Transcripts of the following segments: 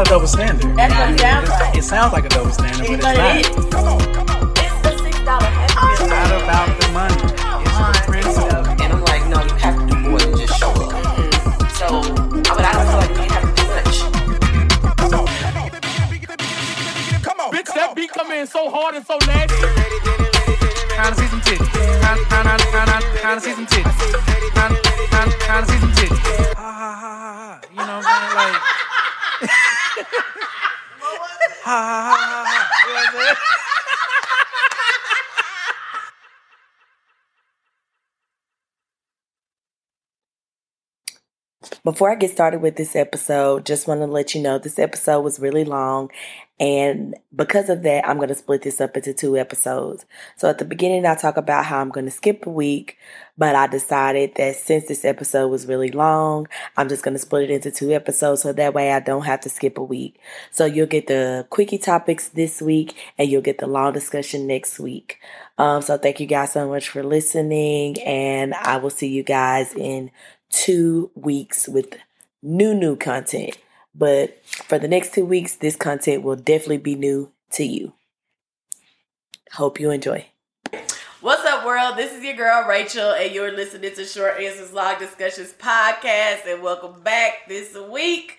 not a double standard. That's what it sounds like. It sounds like a double standard, but But it's not. is. Come on, come on. It's a six dollar It's not about the money. It's the principle. And I'm like, no, you have to do more than just show up. So, but I don't feel like we have to do much. Come on. Bitch, that beat come in so hard and so nasty. Trying to see some titties. Trying, trying, trying, trying, trying to see some titties. Trying, trying, trying to see some titties. Ha ha ha ha ha. You know what I'm saying? Like. Ha ha ha ha ha. You know what I'm saying? Before I get started with this episode, just want to let you know this episode was really long. And because of that, I'm going to split this up into two episodes. So at the beginning, I talk about how I'm going to skip a week, but I decided that since this episode was really long, I'm just going to split it into two episodes so that way I don't have to skip a week. So you'll get the quickie topics this week and you'll get the long discussion next week. Um, so thank you guys so much for listening and I will see you guys in two weeks with new, new content. But for the next two weeks, this content will definitely be new to you. Hope you enjoy. What's up, world? This is your girl Rachel, and you're listening to Short Answers Long Discussions podcast. And welcome back this week.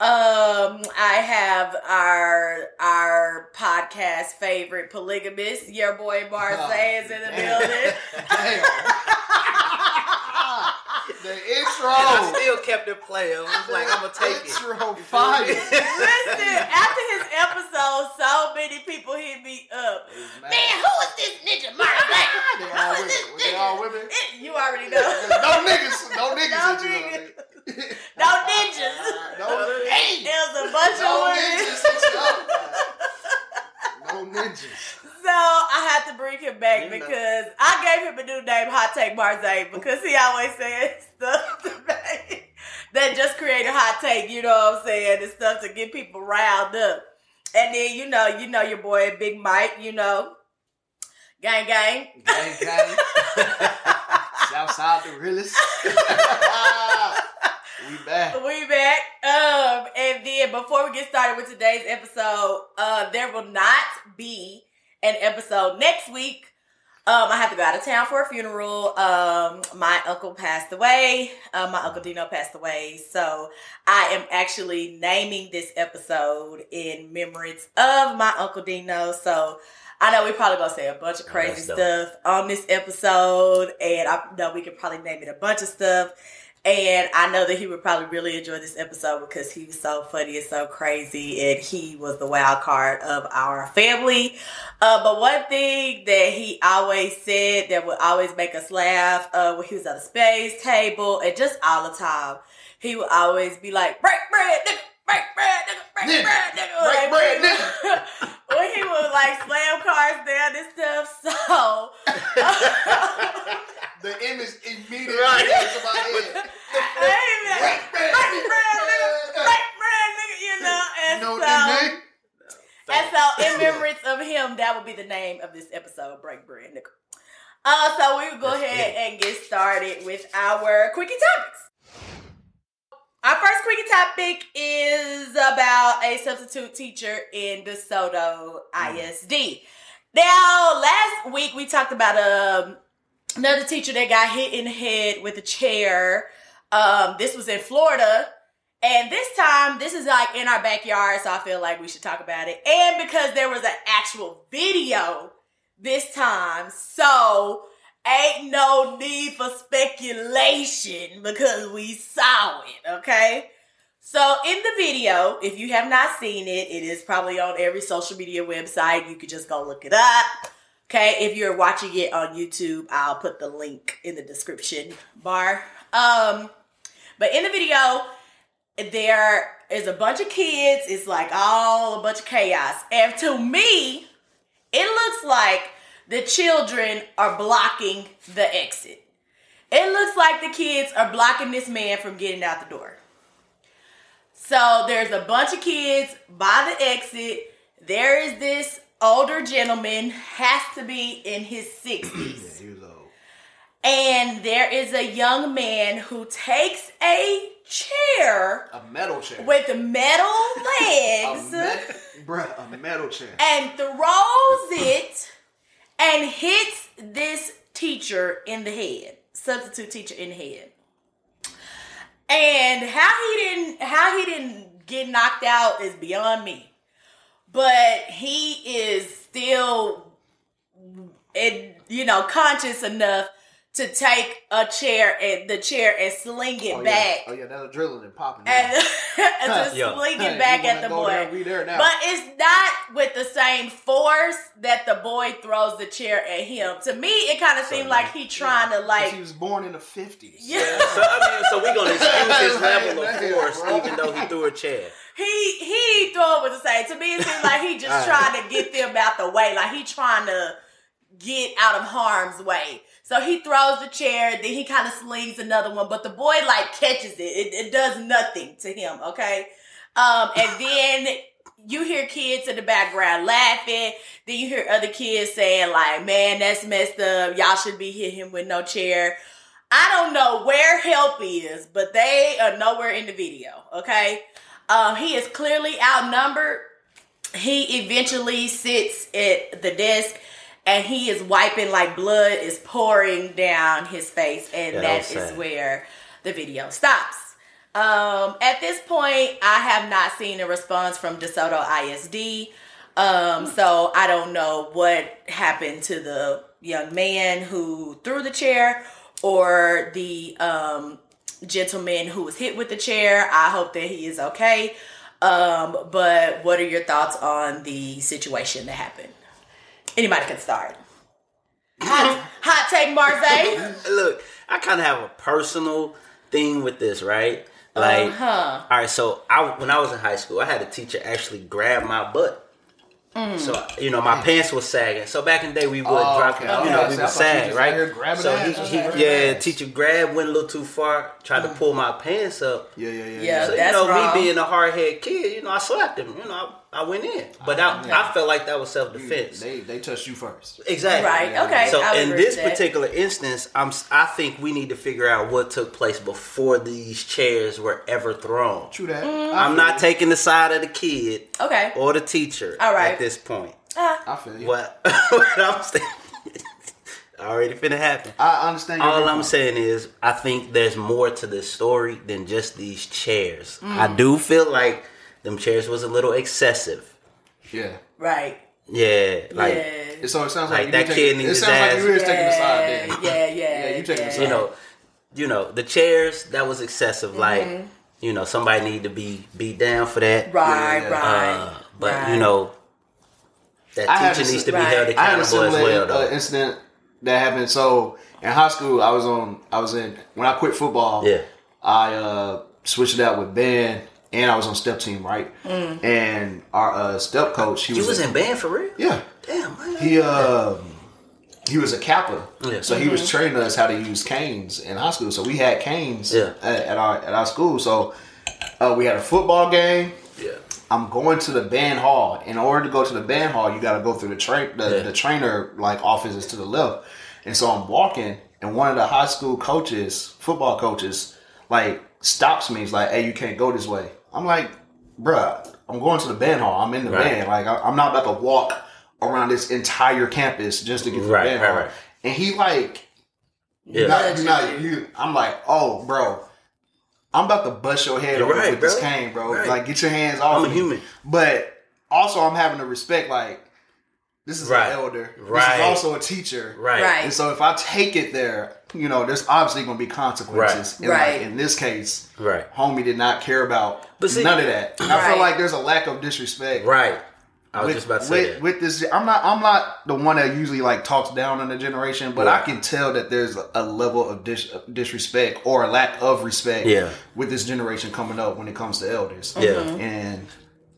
Um, I have our our podcast favorite polygamist, your boy Marseille, is in the building. the intro. I still kept it playing. I was like, I'm gonna take it. intro fire. Listen, after his episode, so many people hit me up. Man, who is this ninja Marseille? They all women. Was they all women? You already know. No niggas. No niggas. No niggas. No ninjas. No Hey, there was a bunch No of women. hit you up. No ninjas. I had to bring him back You know. because I gave him a new name, Hot Take Marseille, because he always says stuff that just create a hot take, you know what I'm saying, and stuff to get people riled up. And then you know, you know your boy Big Mike, you know, gang gang. Gang, gang. Southside the realest. we back. We back. Um, and then before we get started with today's episode, uh, there will not be an episode next week. Um, I have to go out of town for a funeral. Um, my uncle passed away. Uh, my uncle Dino passed away. So I am actually naming this episode in memories of my uncle Dino. So I know we probably gonna say a bunch of crazy stuff on this episode, and I know we could probably name it a bunch of stuff. And I know that he would probably really enjoy this episode because he was so funny and so crazy, and he was the wild card of our family. Uh, but one thing that he always said that would always make us laugh uh, when he was at a spades table and just all the time, he would always be like, "Break bread, nigga." Break bread, nigga. Break Nigga. bread, nigga. Break Like, bread, when he would like slam cars down and stuff. So The image immediately Right. Comes to my head. Amen. Break bread, Break bread, nigga. Break bread, nigga. You know, You and know so, name? and so in memories of him, that would be the name of this episode, Break Bread, nigga. Uh, so we will go That's ahead it. and get started with our quickie topics. Our first quickie topic is about a substitute teacher in DeSoto ISD. Now, last week we talked about um, another teacher that got hit in the head with a chair. Um, this was in Florida. And this time, this is like in our backyard, so I feel like we should talk about it. And because there was an actual video this time, so ain't no need for speculation because we saw it, okay? So in the video, if you have not seen it, it is probably on every social media website. You could just go look it up. Okay, if you're watching it on YouTube, I'll put the link in the description bar. Um, but in the video, there is a bunch of kids. It's like all a bunch of chaos. And to me, it looks like the children are blocking the exit. It looks like the kids are blocking this man from getting out the door. So there's a bunch of kids by the exit. There is this older gentleman, has to be in his 60s. Yeah, he was old. and there is a young man who takes a chair A metal chair. with metal a legs met- bruh, a metal chair. and throws it and hits this teacher in the head, substitute teacher in the head. And how he didn't how he didn't get knocked out is beyond me. But he is still you know, conscious enough to take a chair and the chair and sling it oh, back Yeah. Oh yeah, that's adrenaline popping. and, now. and to Yo. sling it back at the boy. there, there. But it's not with the same force that the boy throws the chair at him. To me, it kind of seemed like he trying to like, he was born in the fifties. yeah. So I mean, so we gonna excuse his level of Yeah, force, bro. even though he threw a chair. He he threw it with the same. To me, it seemed like he just All right. trying to get them out the way. Like he trying to get out of harm's way. So he throws the chair, then he kind of slings another one, but the boy like catches it. It, it does nothing to him. Okay, um, and then you hear kids in the background laughing. Then you hear other kids saying like, "Man, that's messed up. Y'all should be hitting him with no chair." I don't know where help is, but they are nowhere in the video. Okay, um, he is clearly outnumbered. He eventually sits at the desk and he is wiping like blood is pouring down his face, and Yeah, that that is where the video stops. Um, at this point, I have not seen a response from DeSoto ISD. Um, so I don't know what happened to the young man who threw the chair or the um, gentleman who was hit with the chair. I hope that he is okay. Um, but what are your thoughts on the situation that happened? Anybody can start. Hot, hot take, Marze. Look, I kind of have a personal thing with this, right? Like, Uh-huh. all right. So I, when I was in high school, I had a teacher actually grab my butt. Mm. So you know, my pants was sagging. So back in the day, we would Oh, drop, okay. you know, I we see. I would sag, right? here grabbing so he, he yeah, ass. teacher grab went a little too far, tried to pull my pants up. Yeah, yeah, yeah. Yeah. So That's you know, wrong. me being a hard head kid, you know, I slapped him. You know, I, I went in, but I, yeah. I felt like that was self defense. They they touched you first. Exactly. Right, okay, So in this particular instance, I'm I think we need to figure out what took place before these chairs were ever thrown. True that. Mm. I'm not taking the side of the kid Okay. or the teacher All right. at this point. I feel you. What what I'm saying already finna happen. I understand. All I'm viewpoint. saying is, I think there's more to this story than just these chairs. Mm. I do feel like them chairs was a little excessive. Yeah. Right. Yeah, like yeah. So it sounds Like like, you that take- kid needs It his sounds like ass- you is taking the side. yeah, Then. yeah, yeah, Yeah, you taking the side. you know, you know, the chairs that was excessive. Like, you know, somebody need to be beat down for that. Mm-hmm. Right, Yeah, right. Uh, but right. you know, that I had teacher a needs si- to be right. held I had a accountable as similar well, uh, incident that happened. So in high school, I was on. I was in when I quit football. Yeah. I uh, switched it out with band, and I was on step team, right? Mm. And our uh, step coach, he was, was a- in band for real? yeah. Damn, man. He um he was a kappa, Yeah. so he was training us how to use canes in high school. So we had canes Yeah. at, at our at our school. So uh, we had a football game. Yeah. I'm going to the band hall. In order to go to the band hall, you got to go through the train the, Yeah. the trainer like offices to the left. And so I'm walking, and one of the high school coaches, football coaches, like stops me. He's like, "Hey, you can't go this way." I'm like, "Bruh, I'm going to the band hall. I'm in the Right. band. Like, I, I'm not about to walk around this entire campus just to get to Right, the band right, hall." right. And he like, Yeah. not, you not, you, I'm like, "Oh, bro." I'm about to bust your head right, with this cane, bro. Like, get your hands off I'm a me. human. But also, I'm having to respect like this is Right. an elder. This Right. is also a teacher. Right. Right. And so if I take it there, you know, there's obviously going to be consequences. And Right. Like in this case, Right. homie did not care about But see- none of that. And I feel like there's a lack of disrespect. Right. I was With, just about to say with, that. with this, I'm not. I'm not the one that usually like talks down on the generation, but I can tell that there's a, a level of dis, disrespect or a lack of respect Yeah. with this generation coming up when it comes to elders. Yeah. Mm-hmm. and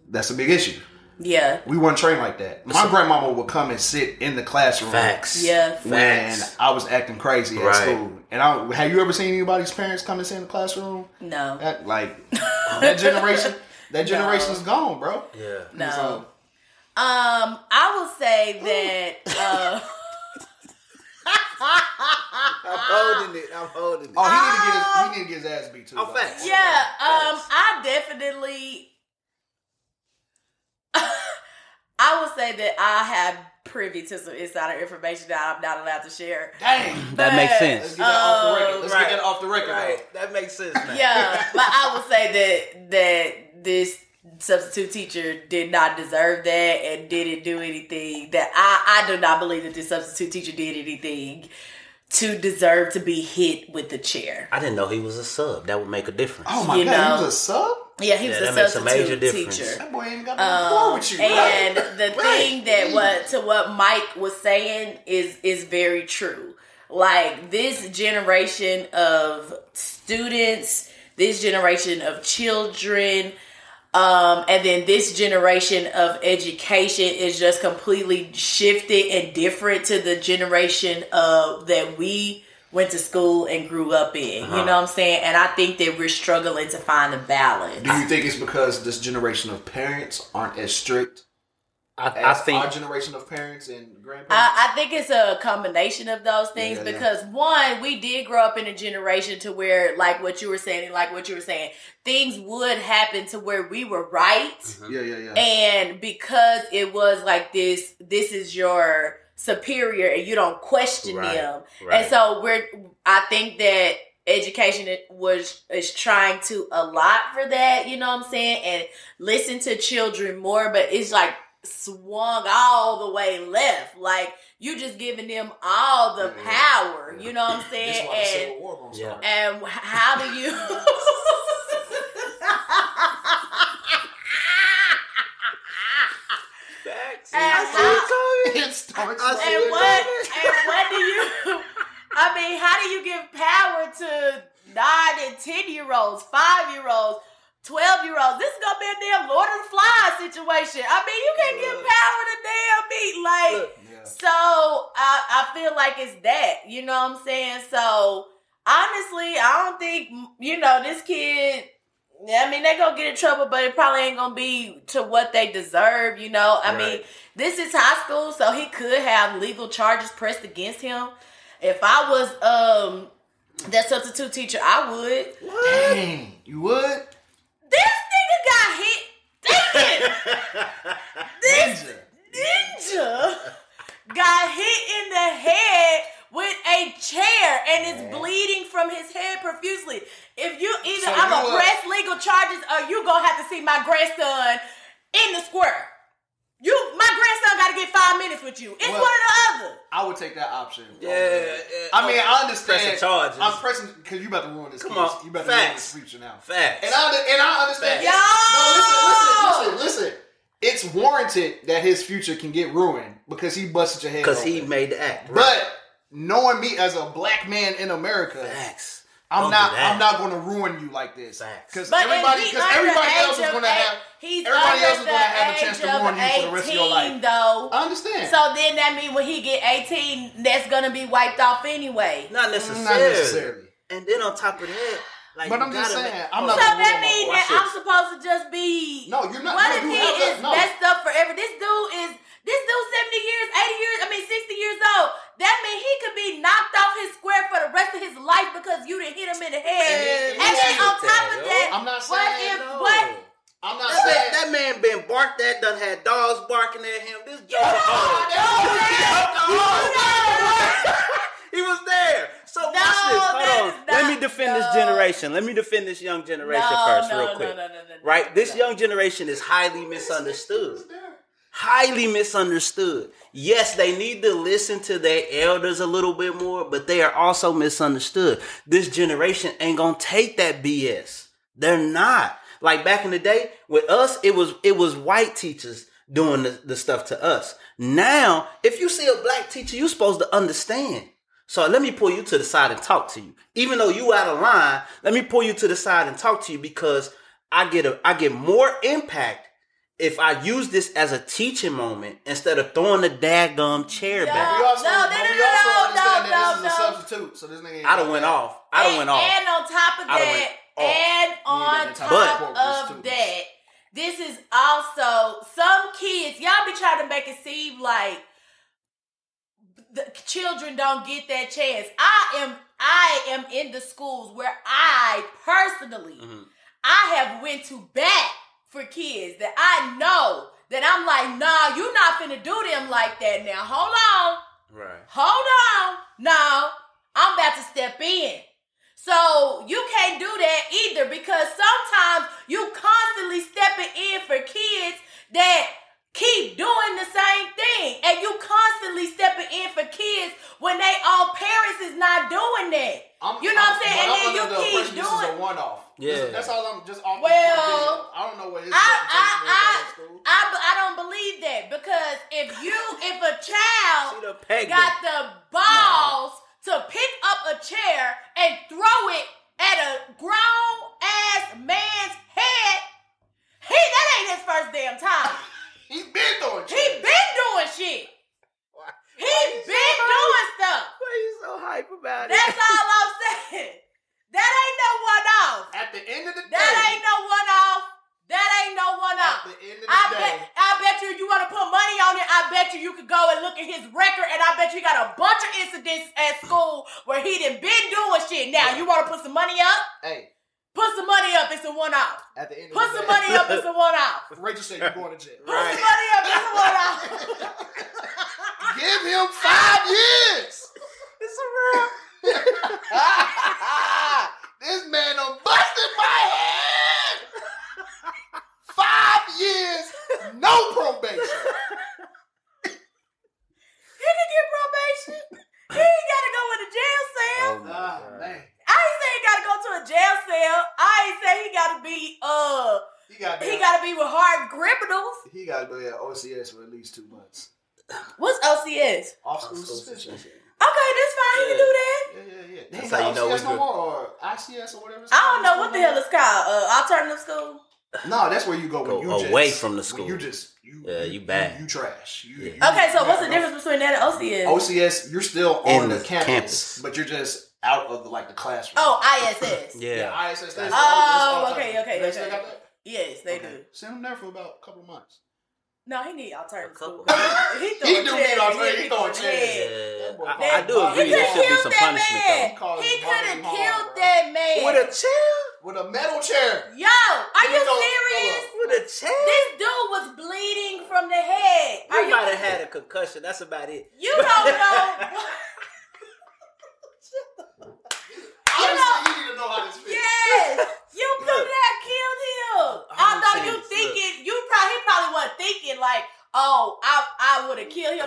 that's a big issue. Yeah. We weren't trained like that. My grandmama would come and sit in the classroom Facts. Yeah. when Facts. I was acting crazy at Right. school. And I have you ever seen anybody's parents come and sit in the classroom? No. That like that generation, that generation's gone, bro. Yeah. No. So- Um, I will say that uh I holding it. I'm holding it. Oh, he need to get his, he need to get his ass beat too. Oh, facts. Yeah, um, I definitely. I would say that I have privy to some insider information that I'm not allowed to share. Dang. That makes sense. Let's get that off the record. Um, Let's Right. get that off the record. though. Right, that makes sense. Now. Yeah, but I would say that that this substitute teacher did not deserve that and didn't do anything that I I do not believe that this substitute teacher did anything to deserve to be hit with the chair. I didn't know he was a sub. That would make a difference. Oh my You god, know. he was a sub. Yeah, he was Yeah, a that makes a substitute major difference. teacher. That boy ain't got no rapport with you. And right? the thing that what to what Mike was saying is is very true. Like this generation of students, this generation of children, um, and then this generation of education is just completely shifted and different to the generation of that we went to school and grew up in. You uh-huh. know what I'm saying? And I think that we're struggling to find a balance. Do you think it's because this generation of parents aren't as strict I, as I think our generation of parents and grandparents? I, I think it's a combination of those things Yeah, yeah, yeah. because one, we did grow up in a generation to where, like what you were saying, like what you were saying, things would happen to where we were right, yeah, yeah, yeah. and because it was like this, this is your superior, and you don't question Right, them, right. and so we're. I think that education was is trying to allot for that. You know what I'm saying, and listen to children more, but it's like swung all the way left. Like you just giving them all the mm-hmm. Yeah, yeah. power. You know what I'm saying? why the And Civil War gonna Yeah. and how do you? Facts. And I see it. It starts I like- see and what and what do you? I mean, how do you give power to nine and ten year olds, five year olds? 12 year olds, this is gonna be a damn Lord of the Flies situation. I mean, you can't give power to damn beat. Like, Look. Yeah. So I, I feel like it's that, you know what I'm saying? So honestly, I don't think you know this kid. I mean, they gonna get in trouble, but it probably ain't gonna be to what they deserve. You know, I mean, this is high school, so he could have legal charges pressed against him. If I was um that substitute teacher, I would. Dang, you would? This nigga got hit. Damn. this Ninja. ninja got hit in the head with a chair and is bleeding from his head profusely. If you either So I'm you uh, gonna press legal charges or you gonna have to see my grandson in the square. You, my grandson, got to get five minutes with you. It's Well- one or the other. I would take that option. Yeah, yeah. I mean, I understand. Pressing charges. I'm pressing because you about to ruin this. Come kid's- on, you about to ruin facts. this future now. Facts. And I and I understand. Facts. No, listen, listen, listen, listen. It's warranted that his future can get ruined because he busted your head. Because he made the act. Right. But knowing me as a black man in America, Facts. I'm Don't not. I'm not going to ruin you like this. Because everybody, because everybody else is going to eight- have. He's everybody else is gonna have a chance to age of ruin you for the rest of your 18 life. Though, I understand. So then that means when he get 18, that's gonna be wiped off anyway. Not not necessarily. necessarily. And then on top of that, like, But I'm just saying, make- I'm Oh, not So that ruin my means that I'm supposed to just be. No, you're not- What no, if he is that- no. messed up forever? This dude is. This dude 70 years, 80 years, I mean 60 years old. That means he could be knocked off his square for the rest of his life because you didn't hit him in the head. Man, and then on top that, of yo. that, I'm not what saying if No. what I'm not That man, saying that man been barked at, done had dogs barking at him. This you joke. don't. He was there. So No, watch this. Hold on. Let me not- defend this generation. Let me defend this young generation No, first, no, real quick. no, no, no, no, right? This no. young generation is highly misunderstood. Highly misunderstood. Yes, they need to listen to their elders a little bit more, but they are also misunderstood. This generation ain't gonna take that BS. They're not. Like back in the day, with us, it was it was white teachers doing the, the stuff to us. Now, if you see a black teacher, you're supposed to understand. So let me pull you to the side and talk to you. Even though you out of line, let me pull you to the side and talk to you because I get a I get more impact if I use this as a teaching moment instead of throwing the daggum chair No. back. we also, No, no, but no, we no, no, no, this is no. a substitute, so this nigga ain't I done got went that. off. I done and, went off. And on top of that, and on that type top support of the that, this is also some kids. Y'all be trying to make it seem like the children don't get that chance. I am. I am in the schools where I personally Mhm. I have went to bat for kids that I know that I'm like, nah, you're not finna do them like that now. Hold on. Right. Hold on. No, I'm about to step in. So you can't do that either because sometimes you constantly stepping in for kids that keep doing the same thing. And you constantly stepping in for kids when they all parents is not doing that. I'm, You know what I'm saying? And then you keep impression This is a doing- one-off. Yeah. This- that's all I'm just off. Well. I don't know what his I, I, interpretation I. I, I don't believe that because if you, if a child She got him. the balls to pick up a chair and throw it at a grown ass man's head, he that ain't his first damn time. He's been doing Shit. He shit. been doing shit. He been doing stuff. Why are you so hype about it? That's all I'm saying. That ain't no one off. At the end of the day, That ain't no one off. That ain't no one at off. the end of the I day, bet, I bet you, you want to put money on it. I bet you, you could go and look at his record, and I bet you he got a bunch of incidents at school where he done been doing shit. Now, you want to put some money up? hey, Put some money up. It's a one off. at the end of Put the some day, money up. It's a one off. Rachel said you're going to jail. Put some money up. It's a one off. Give him five years. It's a real. this man done busted my head. Five years, no probation. he can get probation. He ain't got to go in a jail cell. Oh my Ah, God. man. I ain't say he got to go to a jail cell. I ain't say he got to be He got he got to be with hard criminals. he got to be at OCS for at least two months. What's OCS? Off school suspension. Okay, that's fine. He can do that. Yeah, yeah, yeah. That's They how ain't you know OCS we no good. more, or ICS or whatever. I called. don't know what the hell it's called. Uh, alternative school. No, that's where you go, Go when you away just, from the school. You just you Yeah, you bad. You, trash. You, Yeah. you- Okay, so you what's the go. difference between that and OCS? OCS, you're still In on the the campus, campus. but you're just out of the like the classroom. oh, ISS. Yeah. ISS. That's, Oh, okay, okay, okay. Got that? Yes, they Okay. do. Send him there for about a couple of months. No, he need alternative school. couple. he He throwing do chairs need and alternative. hit He throwing people chairs. Yeah. I, I do He agree. There could should be have some killed that punishment man. Call He him could have killed Hall, that man. With a chair? With a metal chair. Yo, are you serious? With a chair? This dude was bleeding from the head. Are You you? might have had a concussion. That's about it. You don't know. Obviously, you need to know how this feels. yes, you could have killed him. I'm Although saying, you look. thinking, you probably he probably wasn't thinking like, oh, I I would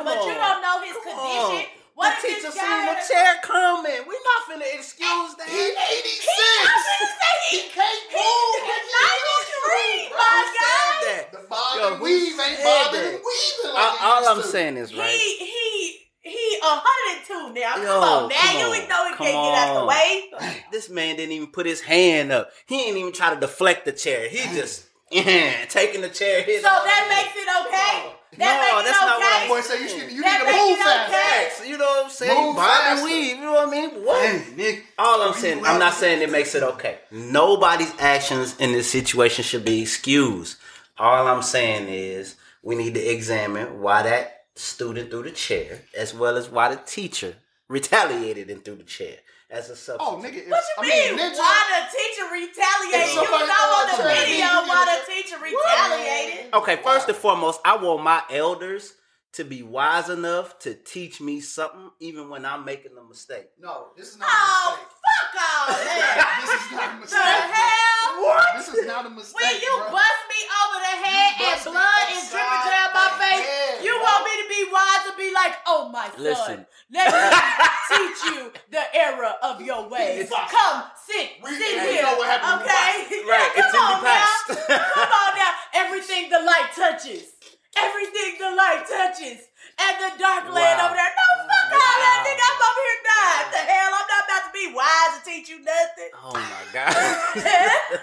have killed but you don't know his Come condition. on. What the if teacher seen guy? the chair coming. We not finna excuse that. He 86. I'm gonna say he, He can't move. like he 93, used to. my Who guy. that? The bob Yo, and who weave ain't said bobbing that? and weaving like all all I'm to. saying is right. He he he 102 now. Yo, come on now. come You on, know he come can't get out the way. This man didn't even put his hand up. He ain't even try to deflect the chair. He just taking the chair. So that makes it okay. That No, that's it not what. I'm Boy, say you, should, you That need to move it fast. okay. You know what I'm saying? Move Bob and faster. weave. You know what I mean? What? Hey, nigga. All I'm saying, I'm not saying it makes it okay. Nobody's actions in this situation should be excused. All I'm saying is we need to examine why that student threw the chair, as well as why the teacher retaliated and threw the chair as a oh, substitute. Oh, nigga. If, What you I mean? mean, ninja. why the teacher retaliated? You somebody saw on the to video hit you, why the teacher retaliated. Okay, first and foremost, I want my elders to be wise enough to teach me something, even when I'm making a mistake. No, this is not Oh, a mistake. fuck all that. this is not a the mistake. hell? What? This is not a mistake. When you bro. bust me over the head and blood is dripping down my face, head, you bro. want me to be wise and be like, oh my son, let me teach you the error of your ways. Come, sit, We- sit we here. know what happened okay? Right, Come it's in the on past. now. Come on now. Everything the light touches. Everything the light touches. And the dark land over there. No, fuck all that, Wow. nigga. I'm over here dying. What The hell? I'm not about to be wise to teach you nothing. Oh my god.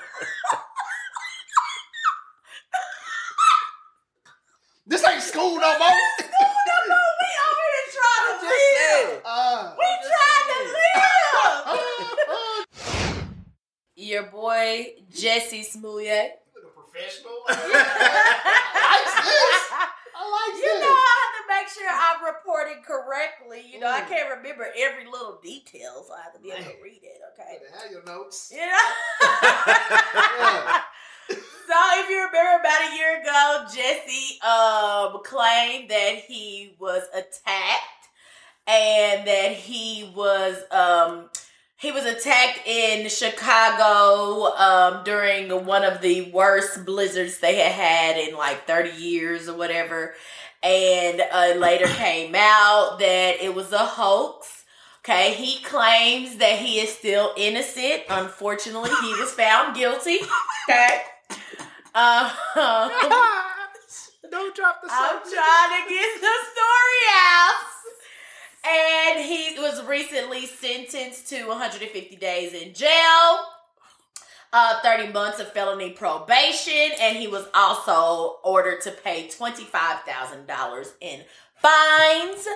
This ain't school no more. No, no, we over here trying to live. Uh, We trying to live. Your boy Jesse Smollett. a professional. I like this. I like You this. know I have to make sure I'm reporting Know, I can't remember every little detail, so I have to be able to read it. Okay. Have your notes. You know? so if you remember about a year ago, Jesse um claimed that he was attacked and that he was um he was attacked in Chicago um, during one of the worst blizzards they had had in like 30 years or whatever. And uh, later came out that it was a hoax. Okay, he claims that he is still innocent. Unfortunately, he was found guilty. Okay. Um, Don't drop the I'm subject. trying to get the story out. And he was recently sentenced to 150 days in jail, uh, 30 months of felony probation, and he was also ordered to pay $25,000 in fines.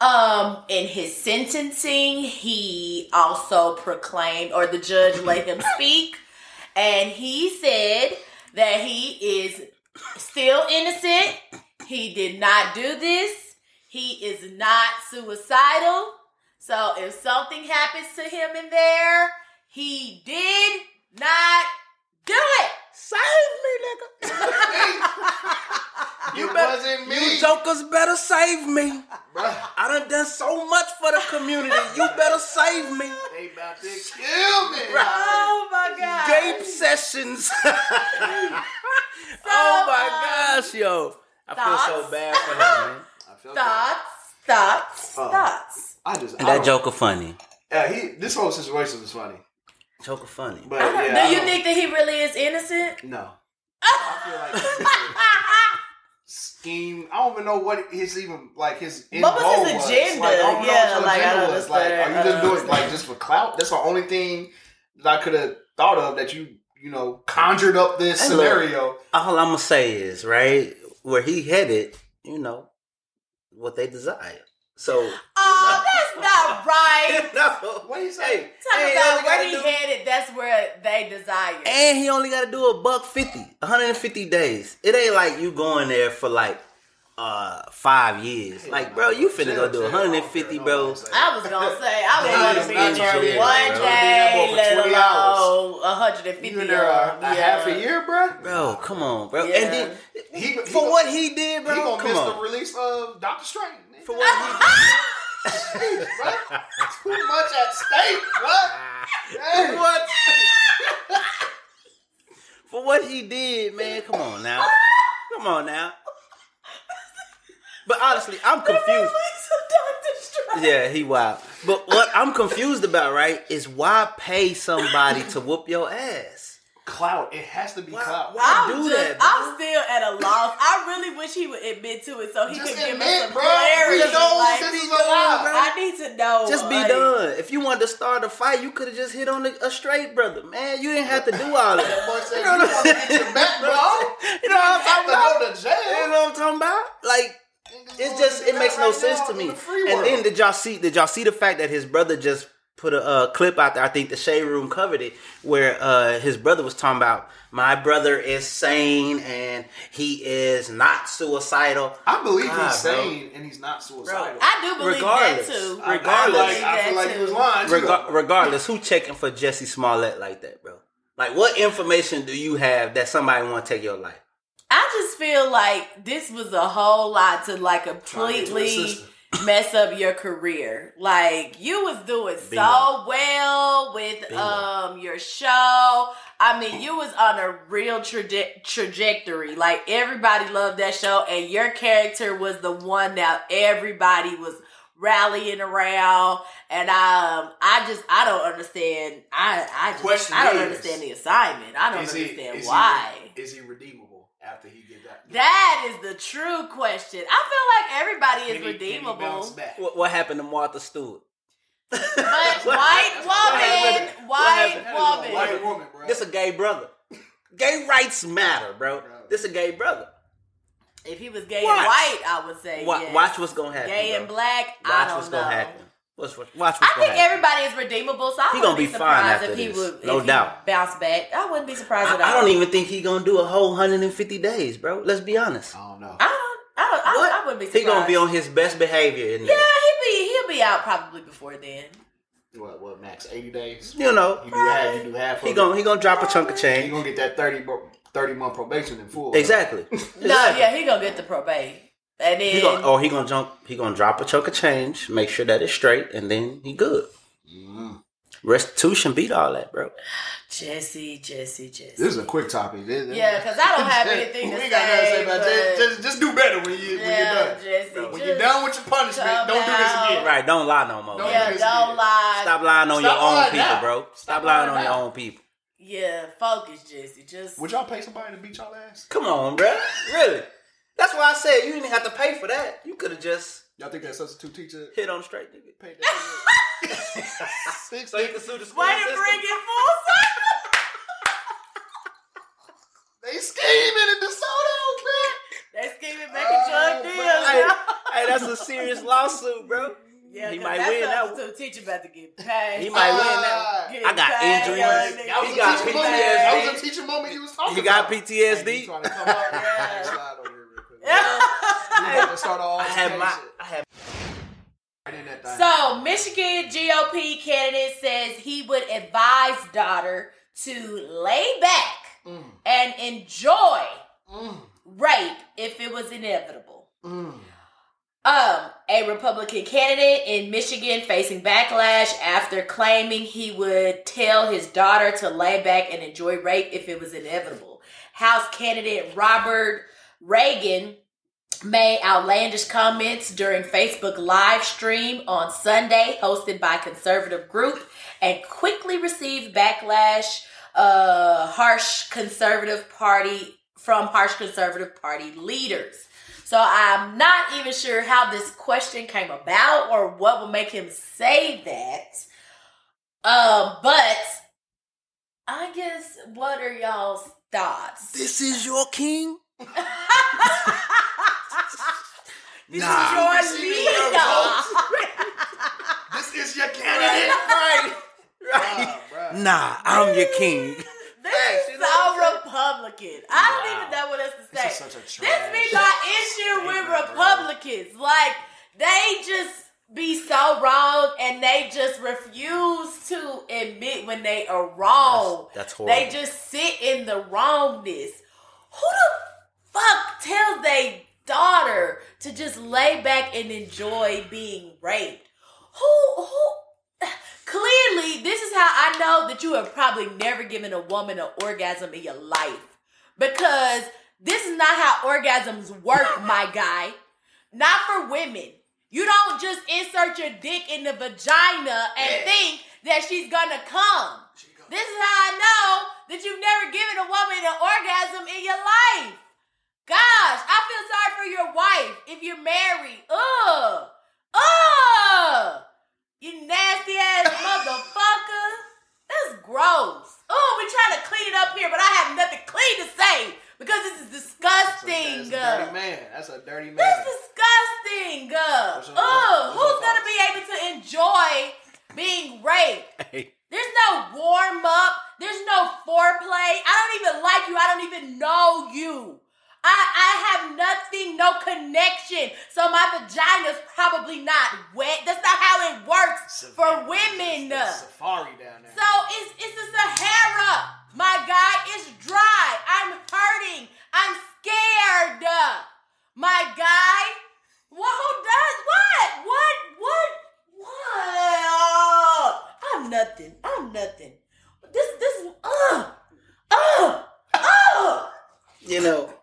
Um, in his sentencing, he also proclaimed, or the judge let him speak, and he said that he is still innocent. He did not do this. He is not suicidal. So if something happens to him in there, he did not do it. Save me, nigga. It better- wasn't me. You jokers better save me. Bruh, I done done so much for the community. You better save me. they about to kill me. Oh my god. Gabe Sessions. oh my um, gosh, yo. I feel so bad for him, man. I felt that. Thoughts, thoughts, Oh. thoughts. I just I That don't- Joker funny. Yeah, he. This whole situation was funny, Joker funny. but don't- yeah, do you think that he really is innocent? No. I like this is a scheme. I don't even know what his even like his end What was goal his was. Like, I don't know Yeah, what your like, agenda was. Like, are you just doing don't it like just for clout? That's the only thing that I could have thought of that you you know conjured up this Hey, look. scenario. All I'm gonna say is, right, where he headed, you know, what they desire. So Oh, that's not right. no. What do you say? Hey, Talk hey, about he where gotta he do- headed. That's where they desire. And he only got to do a buck 50, 150 days. It ain't like you going there for like uh five years. Like, bro, you finna go do 150, bro. I was gonna say I was gonna be in there one Bro. day, Be let for 20 hours. alone 150 You in there a, of a them. half a year, bro? Bro, come on, bro. Yeah. And then He, he for gon- what he did, bro. he gonna come miss on. the release of Doctor Strange. nigga. For what he Shit, bro. Too much at stake, bro. Hey. what? For what he did, man. Come on now. Come on now. But honestly, I'm confused. Yeah, he wild. But what I'm confused about, right, is why pay somebody to whoop your ass? Clout. It has to be Why- clout. why- I'm do just, that, bro. I'm still at a loss. I really wish he would admit to it so he Just could give admit, us some bro. clarity. We know Like, this is be done, bro. I need to know. Just be like, done. If you wanted to start a fight, you could have just hit on a, a straight brother, man. You didn't have to do all that. That boy said, You know you what want to I'm get your back, bro. You know what I'm talking to about? go to jail. You know what I'm talking about? Like, it's just it makes no sense to me. And then did y'all see? Did y'all see the fact that his brother just put a uh, clip out there? I think the shade room covered it, where uh, his brother was talking about my brother is sane and he is not suicidal. I believe God, he's bro. sane and he's not suicidal. I do believe Regardless. that too. I- I, regardless. like, I feel like he was lying. Rega- regardless, who checking for Jesse Smollett like that, bro? Like, what information do you have that somebody want to take your life? I just feel like this was a whole lot to like Trying to completely assist mess up your career. Like you was doing Bingo. so well with Bingo. um your show. I mean, you was on a real traje- trajectory. Like everybody loved that show, and your character was the one that everybody was rallying around. And um, I just I don't understand. I I just Question I don't is, understand the assignment. I don't Is he- understand is he- why. Is he redeemable after he get that? That is the true question. I feel like everybody is Can he- can he redeemable. back? What, what happened to Martha Stewart? But white happened? woman, What white happened? woman. White woman, bro. This a gay brother. Gay rights matter, bro. This a gay brother. If he was gay Watch. and white, I would say Wa- yes. Watch what's gonna happen. Gay bro. and black, Watch I don't what's know. Gonna happen. Watch, watch what's I think happen. everybody is redeemable, so I He wouldn't gonna be be fine surprised after if he this. would No if he doubt. bounce back. I wouldn't be surprised at I, I don't even think he gonna do a whole 150 days, bro. Let's be honest. I don't know. I don't. I, don't, I I, what? I wouldn't be he surprised. gonna be on his best behavior in there. Yeah, he'll be he'll be out probably before then. What? What? Max? Eighty days. You know, You do half. You do half. he gonna it. he gonna drop a chunk of change. change. gonna get that 30, 30 month probation in full. Exactly. No, yeah, he gonna get the probate, and then He gonna, oh, he gonna jump. He gonna drop a chunk of change, make sure that it's straight, and then he good. Mm. Restitution beat all that, bro. Jesse, Jesse, Jesse. This is a quick topic. This- Yeah, 'cause I don't have anything to we ain't got nothing to say, say about that. Just, just do better when you when you're done. Jesse. When you're done with your punishment, don't do this again. Right? Don't lie no more. Don't Yeah, do don't again. lie. Stop lying on Stop your own people, now. bro. Stop, Stop lying lying on your own people. Yeah, focus, Jesse. Just Would y'all pay somebody to beat y'all ass? Come on, bro. Really? That's why I said you didn't have to pay for that. You could have just Y'all think that substitute teacher hit on straight, nigga. paid that? Six So you can sue the school way to system. bring it full circle. They scheming in DeSoto, man. They scheming making oh, drug Oh, deals. Hey, now. hey, that's a serious lawsuit, bro. Yeah, he 'cause might that win that one. substitute teacher about to get paid. He might win that. Get I got paid, injuries. That was He a got PTSD. moment. That was a teacher moment you was talking He got about. Hey, you PTSD. trying to come up? Yeah. Slide over here real quick. We about to start all I had my, shit. I had Right in that thing. So, Michigan GOP candidate says he would advise daughter to lay back Mm. and enjoy Mm. rape if it was inevitable. Mm. Um, a Republican candidate in Michigan facing backlash after claiming he would tell his daughter to lay back and enjoy rape if it was inevitable. House candidate Robert Regan made outlandish comments during Facebook live stream on Sunday hosted by conservative group and quickly received backlash uh harsh conservative party from harsh conservative party leaders. So I'm not even sure how this question came about or what would make him say that. Um, but I guess what are y'all's thoughts? This is your king? This Nah. is your Receiving leader. This is your candidate. right. Bruh, bruh. Nah, I'm your king. This is you so Republican. I don't even know what else to This say. is such a This trash be my issue with statement, bro. Republicans. Like they just be so wrong and they just refuse to admit when they are wrong. That's- that's horrible. They just sit in the wrongness. Who the fuck tells they daughter to just lay back and enjoy being raped? Who who clearly this is how I know that you have probably never given a woman an orgasm in your life. Because this is not how orgasms work, my guy. Not for women. You don't just insert your dick in the vagina and think that she's gonna come. This is how I know that you've never given a woman an orgasm in your life. Gosh, I feel sorry for your wife if you're married. Ugh. Ugh. You nasty ass motherfucker. That's gross. Oh, we're trying to clean it up here, but I have nothing clean to say because this is disgusting. That's a dirty man. That's a dirty man. That's disgusting. What's oh, who's gonna be able to enjoy being raped? Hey, There's no warm up. There's no foreplay. I don't even like you. I don't even know you. I, I have nothing, no connection. So my vagina's probably not wet. That's not how it works for women. It's a safari down there. So it's it's the Sahara, my guy. It's dry. I'm hurting. I'm scared, my guy. What? Who does what? What? What? What? I'm nothing. I'm nothing. This this uh uh uh you know,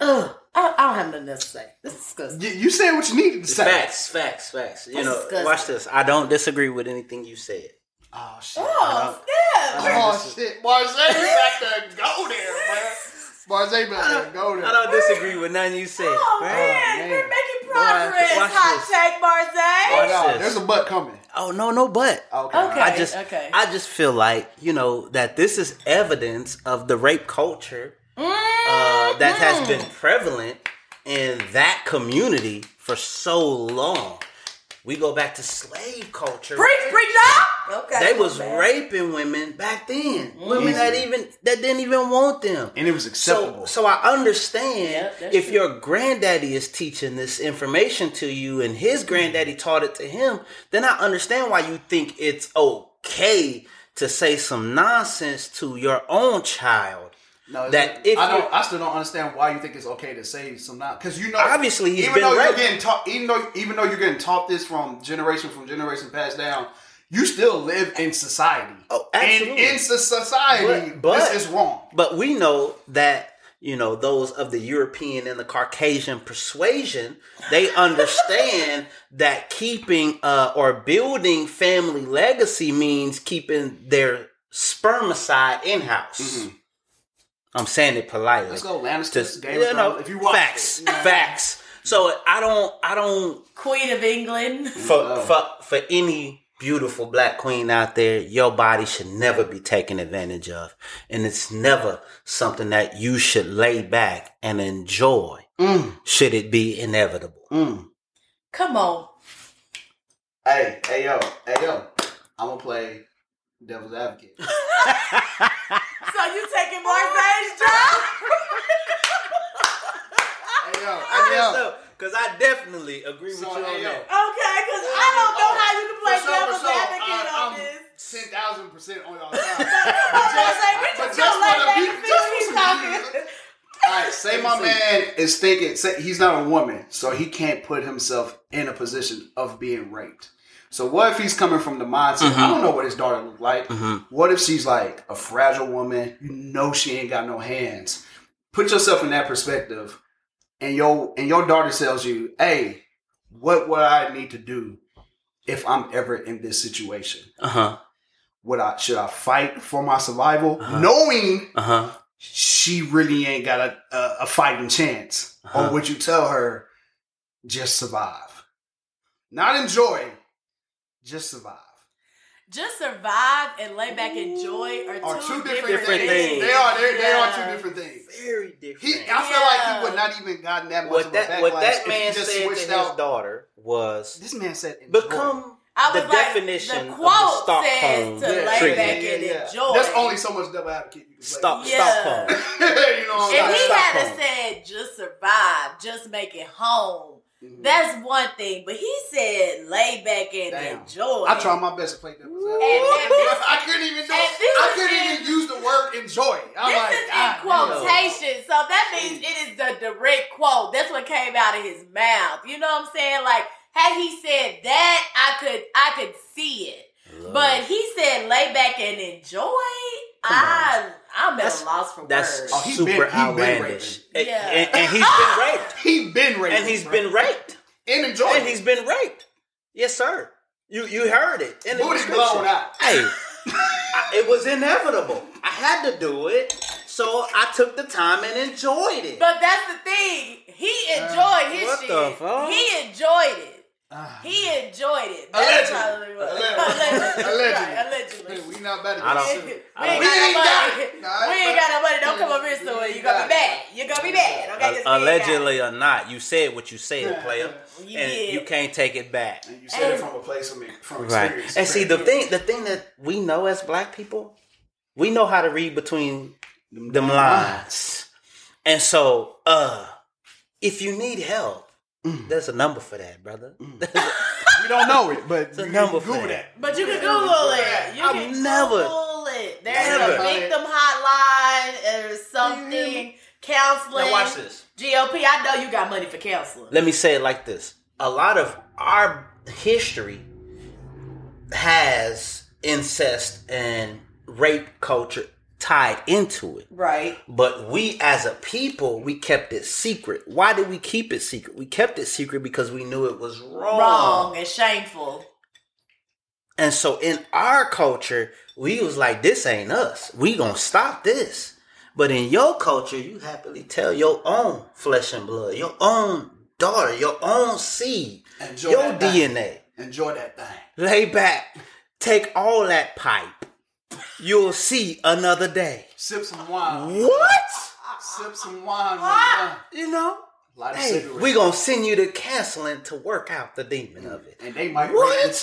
uh. I, I don't have nothing else to say. This is disgusting. you, you said what you needed to say. facts, facts, facts. You That's know, disgusting. watch this. I don't disagree with anything you said. Oh shit. Oh snap! Oh shit. Marseille back to go there, man. Marseille back to go there. I don't disagree with nothing you said. Oh right? man, man. We're Watch- progress. watch Hot this. take, Marseille. Oh, no, there's a butt coming. Oh no, no, butt. Okay. Okay. I just, okay. I just feel like you know that this is evidence of the rape culture uh, that has Mm-hmm. been prevalent in that community for so long. We go back to slave culture. Preach, preach, y'all. Okay. They was Okay. raping women back then. Mm-hmm. Women Easy. that even that didn't even want them. And it was acceptable. so I understand Yep, if true. your granddaddy is teaching this information to you and his mm-hmm. granddaddy taught it to him, then I understand why you think it's okay to say some nonsense to your own child. No, that if I don't, I still don't understand why you think it's okay to say some not because you know Obviously, he's even been though you're getting taught even though even though you're getting taught this from generation from generation passed down, you still live in society. Oh, and absolutely. in society, But- but- this is wrong. But we know that, you know, those of the European and the Caucasian persuasion, they understand that keeping uh, or building family legacy means keeping their spermicide in house. I'm saying it politely. Let's go, Lannisters, To- Game of you know, If you watch facts, it, you know. facts. So I don't, I don't Queen of England. for oh. for for any beautiful black queen out there, your body should never be taken advantage of, and it's never something that you should lay back and enjoy. Mm. Should it be inevitable? Mm. Come on. Hey, hey yo, hey yo, I'm gonna play devil's advocate. So you taking Marseille's oh, job? hey yo, hey yo. Because I definitely agree with So, you hey, on yo. that. Okay, because I don't know oh, oh, how you can play For sure, devil's for sure. advocate I- on I'm this. Ten thousand percent on y'all side. Marseille, we but just just gonna lay for the back beat- and see just what he's for some talking. beat. All right, say my man is thinking. Say he's not a woman, so he can't put himself in a position of being raped. So what if he's coming from the mindset? I don't know what his daughter looked like. What if she's like a fragile woman? You know she ain't got no hands. Put yourself in that perspective, and your and your daughter tells you, "Hey, what would I need to do if I'm ever in this situation? Uh huh. Would I should I fight for my survival, knowing Uh huh. she really ain't got a, a, a fighting chance? Uh-huh. Or would you tell her, just survive? Not enjoy, just survive. Just survive and lay back and enjoy are two, Are two different, Different things. things. They are they, they are two different things. Very different. He, I feel like he would not even gotten that much what of that a backlash what that if man he just said to switched his daughter was This man said, enjoy. become I the like, definition the of the quote Stockholm says to Yeah, lay treatment. back and enjoy. There's only so much double advocate you can play. Stop, Yeah. Stockholm. you know what I'm saying he saying? had Stockholm. said just survive, just make it home, Mm-hmm. that's one thing. But he said lay back and Damn. enjoy. I tried my best to play devil's And- and this- I couldn't even do and it. this I couldn't in- even use the word enjoy. I'm This like, is in God, quotation, so that means it is the direct quote. That's what came out of his mouth. You know what I'm saying? Like, had he said that, I could, I could see it. But he said lay back and enjoy. I, I'm at a loss for That's words. Oh, he super been- he been outlandish. And, Yeah. and, and he's been raped. he's been raped. And he's bro. been raped. and enjoy. And he's been raped. Yes, sir. You you heard it. In the Booty description. blown out. Hey, I- it was inevitable. I had to do it, so I took the time and enjoyed it. But that's the thing. He enjoyed his what shit. the fuck? He enjoyed it. Ah. He enjoyed it. That's Allegedly. probably what- Allegedly. Allegedly. Right, allegedly. We not better I don't- than We I ain't don't- got no We ain't got money. it. Nah, we ain't got no money. Don't come over here, so you gonna be bad. You gonna be bad. Okay, 'Cause we ain't got it. Allegedly or not, you said what you said, player, You and did. you can't take it back. And you said it from a place of from Right. experience. And see the thing, the thing that we know as black people, we know how to read between them lines. And so, uh, if you need help, Mm. there's a number for that, brother. Mm. we don't know it, but it's a number Google for that. But you can Google it. You I've can never- Google it. There's Never. a victim hotline or something. Counseling. now watch this. GOP. I know you got money for counseling. Let me say it like this: a lot of our history has incest and rape culture tied into it. Right. But we as a people, we kept it secret. Why did we keep it secret? We kept it secret because we knew it was wrong. Wrong and shameful. And so in our culture, we was like, this ain't us. We gonna stop this. But in your culture, you happily tell your own flesh and blood, your own daughter, your own seed, Enjoy your that thing. DNA. Enjoy that thing. Lay back, take all that pipe. You'll see another day. Sip some wine. What? Sip some wine. man. Ah. You know? Light Hey, cigarette. we gonna send you to counseling to work out the demon of it. and they might What? break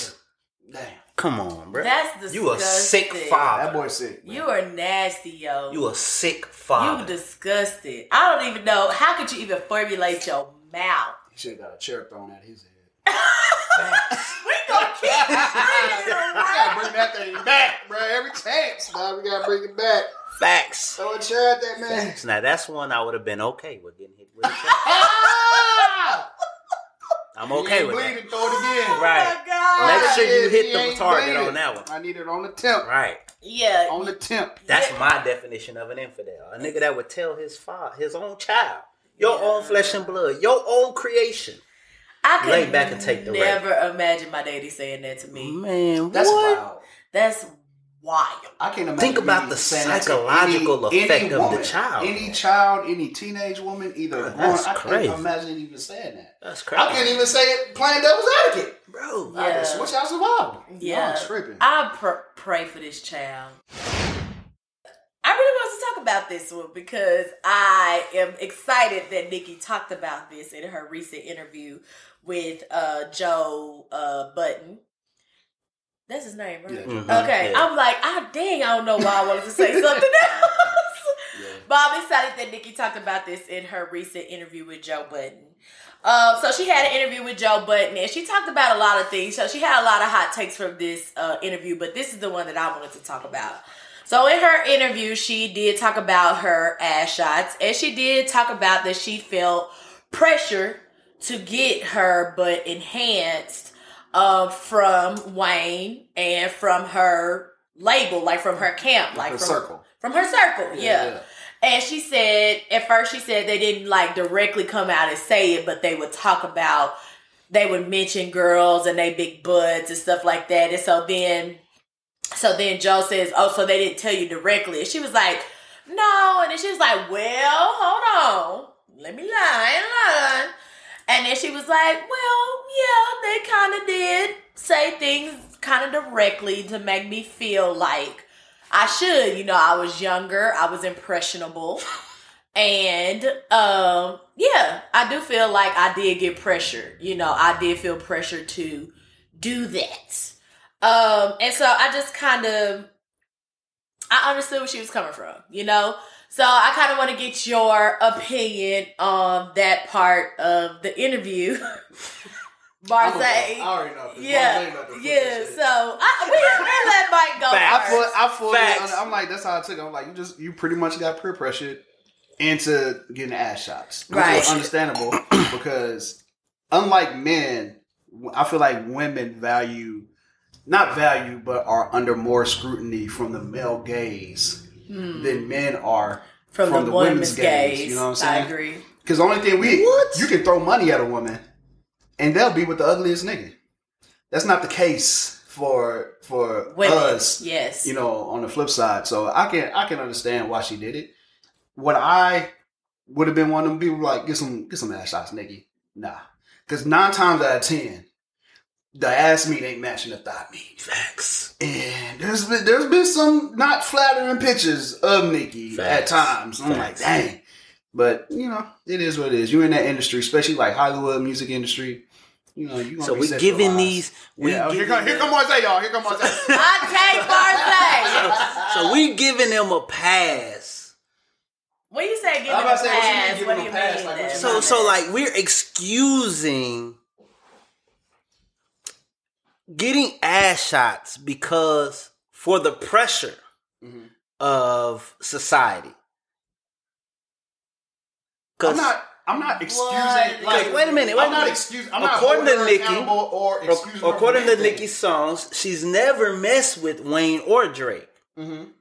Damn, Come on, bro. That's disgusting. You a sick father. that boy sick. man. You are nasty, yo. You a sick father. You father. disgusted. I don't even know. How could you even formulate your mouth? He should have got a chair thrown at his head. We gonna keep bringing it We around. gotta bring that thing back, bro. Every chance, man. We gotta bring it back. Facts. Throw a chair at that man. Facts. Now that's one I would have been okay with getting hit with. A chair. I'm okay He with ain't that. bleeding, throw it again. Right. Oh my God. Make sure you He hit the target bleeding. on that one. I need it on the temp. Right. Yeah. On the temp. That's Yeah. my definition of an infidel. A nigga that would tell his father, his own child, your own flesh and blood, your own creation. I could Lay back and take the rape. never imagine my daddy saying that to me. Man, That's what? wild. That's wild. I can't imagine. Think about the saying that to psychological any, effect any of the child. Any child, any teenage woman, either That's born. I crazy. can't imagine even saying that. That's crazy. I can't even say it playing devil's advocate. Bro, I Yeah. can switch out survival. Yeah. I'm tripping. I pr- pray for this child. I really want to talk about this one because I am excited that Nicki talked about this in her recent interview with uh, Joe uh, Budden. That's his name, right? Yeah. Mhm. Okay, Yeah. I'm like, ah, dang, I don't know why I wanted to say something else. But I'm excited that Nicki talked about this in her recent interview with Joe Budden. Um, so she had an interview with Joe Budden, and she talked about a lot of things. So she had a lot of hot takes from this uh, interview, but this is the one that I wanted to talk about. So in her interview, she did talk about her ass shots, and she did talk about that she felt pressure to get her butt enhanced uh, from Wayne and from her label, like from her camp, like from Her from circle. from her circle, yeah. yeah. And she said, at first, she said they didn't like directly come out and say it, but they would talk about, they would mention girls and they big butts and stuff like that. And so then, so then Joe says, oh, so they didn't tell you directly. And she was like, no. And then she was like, well, hold on. Let me lie, and lie. And then she was like, well, yeah, they kind of did say things kind of directly to make me feel like I should. You know, I was younger, I was impressionable. And um yeah, I do feel like I did get pressure. You know, I did feel pressure to do that. Um and so I just kind of I understood where she was coming from, you know? So I kind of want to get your opinion on that part of the interview. I'm a- Barze. I already know. 'cause Yeah, Barze about to yeah. shit. So I, we we let Mike go Facts. I first. feel, I feel Facts. I'm like, that's how I took it. I'm like, you just, you pretty much got peer pressured into getting ass shots. Which Right. is understandable because unlike men, I feel like women value, not value, but are under more scrutiny from the male gaze than men are Hmm. from, the, women's gaze. You know what I'm I saying? agree. Because the only thing we, What? you can throw money at a woman, and they'll be with the ugliest nigga. That's not the case for for Women, us. yes. You know, on the flip side, so I can I can understand why she did it. What I would have been one of them people like get some get some ass shots, nigga. Nah, because nine times out of ten, the ass meat ain't matching the thigh meat. Facts. And there's been there's been some not flattering pictures of Nicki at times. I'm Facts. like, dang. But you know, it is what it is. You're in that industry, especially like Hollywood music industry. You know, you So we giving these. We yeah, oh, here giving come here them- come Marseille, y'all. Here come Marseille. I take Barze. So we giving them a pass. when you say give I'm him about a to say, what you mean pass, give what do a you pass? mean? Like, then? what you So so like we're excusing getting ass shots because for the pressure Mhm. of society. I'm not. I'm not excusing. What? Like, Wait a minute, wait I'm a not excusing. I'm not According to holding her Nicki- or excusing According to. Nicki's songs, she's never messed with Wayne or Drake, Mhm.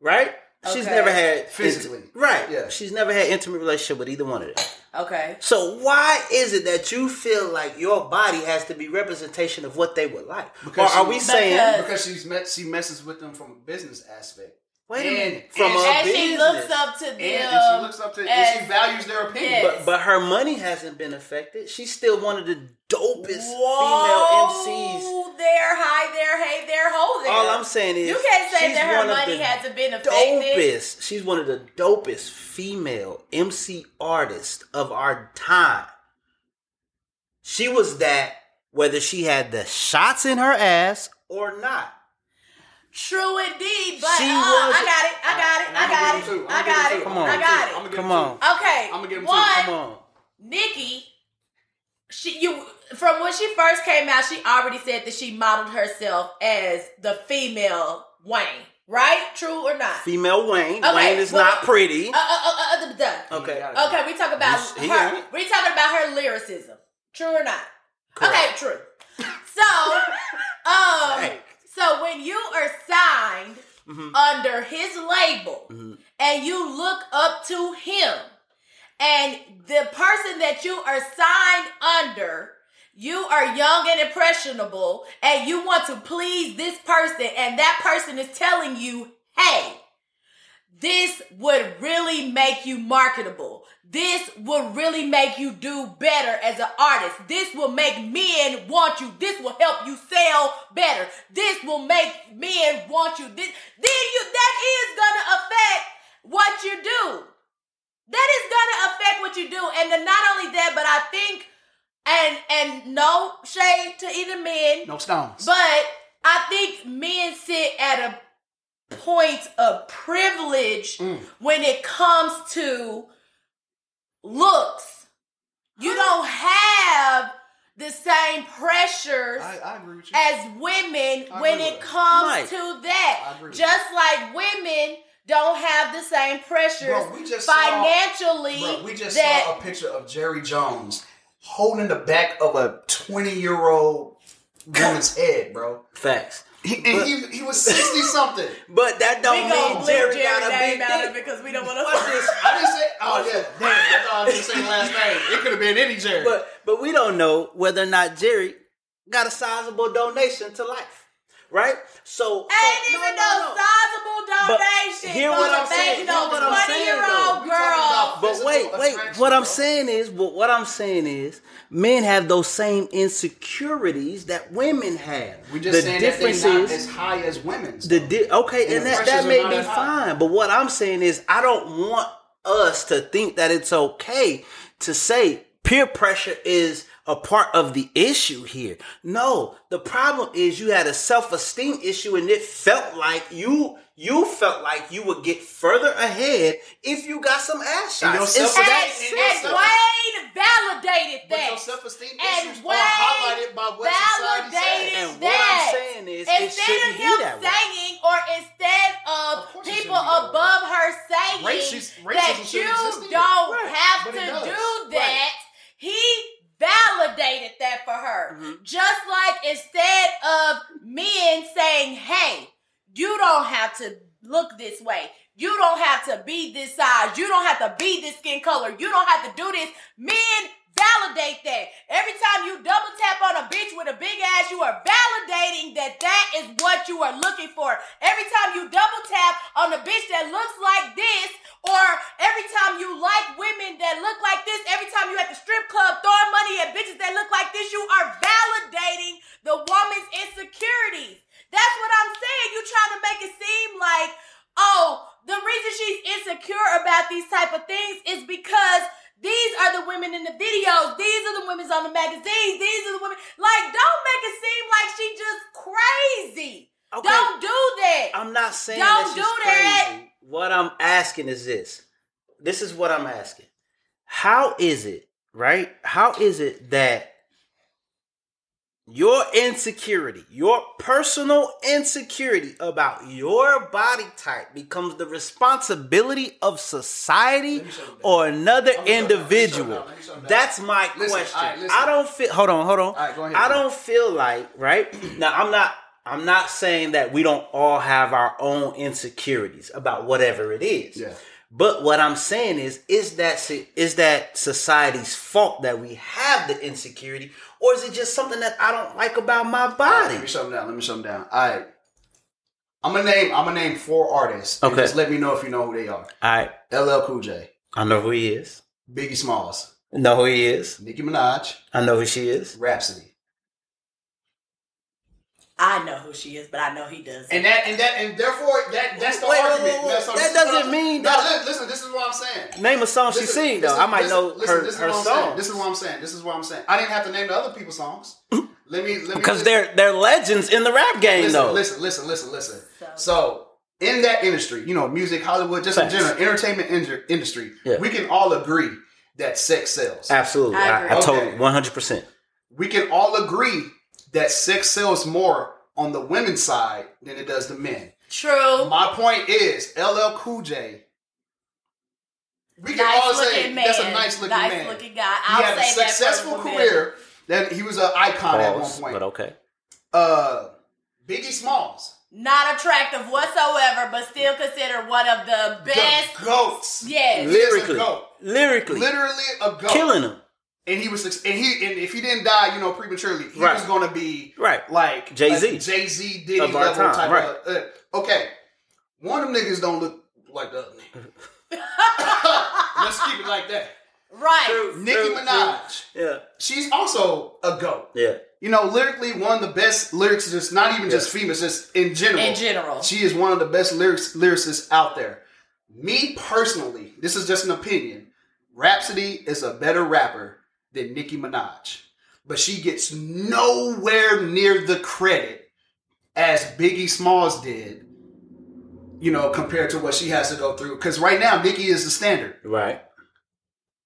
right? She's Okay. never had Physically. right? Yeah. she's never had intimate relationship with either one of them. Okay. So why is it that you feel like your body has to be representation of what they would like? Because or are she- we saying Because- because she's met, she messes with them from a business aspect. Wait a and- minute from and- a And she looks up to them. And, and she looks up to, and she values their opinion. Yes. but but her money hasn't been affected. She's still one of the dopest Whoa, female MCs. There, hi there, hey there, ho there. All I'm I'm saying is You can't say that her money hasn't been affected. dopest. She's one of the dopest female MC artists of our time. She was that whether she had the shots in her ass or not. True indeed, but She uh, was- I got it. I got it. I got it. I got it. Come on. I got I'ma it. Come on. Okay. I'ma give him two. one, Come on. Nicki, she you from when she first came out, she already said that she modeled herself as the female Wayne, right? True or not? Female Wayne. Okay, Wayne is well- not pretty. Uh, uh, uh, uh, duh. Okay. Okay, we talk about He- he her. it. We talking about her lyricism. True or not? Correct. Okay, true. So, um, Hey. So when you are signed Mhm. under his label Mhm. and you look up to him, and the person that you are signed under. You are young and impressionable, and you want to please this person, and that person is telling you, hey, this would really make you marketable. This will really make you do better as an artist. This will make men want you. This will help you sell better. This will make men want you. This then you that is gonna affect what you do. That is gonna affect what you do. And then not only that, but I think and and no shade to either men, No stones. but I think men sit at a point of privilege Mm. when it comes to looks. You don't have the same pressures I, I agree with you. as women I when agree it with comes Right. to that. I agree with Just like women don't have the same pressures Bro, we just saw- financially Bro, we just that saw a picture of Jerry Jones holding the back of a 20 year old woman's head, bro. Facts. He, and he, he was 60 something. But that don't gonna mean blip Jerry Jerry got a name big out of dick. because we don't want to. Watch this. I didn't say, oh yeah, damn, I thought I didn't say last name. It could have been any Jerry. But but we don't know whether or not Jerry got a sizable donation to life, right? So Ain't so, even no, no, no, no. sizable But donation. hear what I'm saying, hear no what I'm saying, 20 year though. old girl. But wait, wait. What I'm saying is, what, what I'm saying is, men have those same insecurities that women have. we just the saying that difference they're not is as high as women's. the though. di- okay, And and, the that, that may be as high. fine. But what I'm saying is, I don't want us to think that it's okay to say peer pressure is a part of the issue here. No, the problem is you had a self-esteem issue and it felt like you you felt like you would get further ahead if you got some ass And your shots. Self-esteem- And, and and validated But that. your self-esteem And issues are highlighted by what society validated says. And what I'm saying is, it instead shouldn't of be him that way. saying, or instead of, Of people be that way. above her saying Racist- that you don't Right. have But to it do Right. that, he validated that for her. Mm-hmm. Just like instead of men saying, hey, you don't have to look this way. You don't have to be this size. You don't have to be this skin color. You don't have to do this. Men validate that. Every time you double tap on a bitch with a big ass, you are validating that that is what you are looking for. Every time you double tap on a bitch that looks like this, or every time you like women that look like this, every time you at the strip club throwing money at bitches that look like this, you are validating the woman's insecurities. That's what I'm saying. You trying to make it seem like, oh, the reason she's insecure about these type of things is because these are the women in the videos. These are the women on the magazines. These are the women. Like, don't make it seem like she just crazy. Okay. Don't do that. I'm not saying Don't that she's do that. crazy. What I'm asking is this. This is what I'm asking. How is it, right? How is it that your insecurity, your personal insecurity about your body type becomes the responsibility of society Let me shut it down. or another Let me shut it down. Let me shut it individual? down. Let me shut it down. That's my Listen, question. right. I don't feel hold on, hold on. right, ahead. I don't feel like, right? Now I'm not I'm not saying that we don't all have our own insecurities about whatever it is. Yeah. But what I'm saying is, is that is that society's fault that we have the insecurity, or is it just something that I don't like about my All right, body? let me shut them down. Let me shut them down. All right. I'm gonna name. I'm gonna name four artists. Okay. Just let me know if you know who they are. All right, LL Cool J, I know who he is. Biggie Smalls, I know who he is. Nicki Minaj, I know who she is. Rapsody. I know who she is, but I know he doesn't. And that and that and therefore that that's the Wait, wait, argument. wait, wait. That's- so That this is what doesn't I'm- mean No, that- li- listen, this is what I'm saying. Name a song she Listen, sing though. listen, I might listen, know listen, her this her what saying. song. This is what I'm saying. This is what I'm saying. I didn't have to name the other people's songs. Let me let me Because they're they're legends in the rap game listen, though. listen, listen, listen, listen. So- So in that industry, you know, music, Hollywood, just Facts. in general, entertainment in- industry, Yeah. we can all agree that sex sells. Absolutely, I I, I, agree. totally one hundred percent. We can all agree that sex sells more on the women's side than it does the men. True. My point is, LL Cool J. We can nice all say man. that's a nice looking man. nice man. looking guy. he I'll had a successful that career. That he was an icon at one point. but okay. Uh, Biggie Smalls, Not attractive whatsoever, but still considered one of the best. the goats. Yes. Li- Lyrically, goat. lyrically, literally a goat. killing him. and he was suc- and he and if he didn't die, you know, prematurely, he Right. was going to be Right. like Jay-Z. Jay Z Diddy Of our level time, type right. of. Uh, okay, one of them niggas don't look like the other nigga. Let's keep it like that. Right. Nicki True, Minaj, Yeah, she's also a goat. yeah. You know, lyrically, one of the best lyricists, just not even just females, just in general. In general. She is one of the best lyrics, lyricists out there. Me personally, this is just an opinion. Rapsody is a better rapper than Nicki Minaj, but she gets nowhere near the credit as Biggie Smalls did. You know, compared to what she has to go through. Because right now, Nicki is the standard. Right.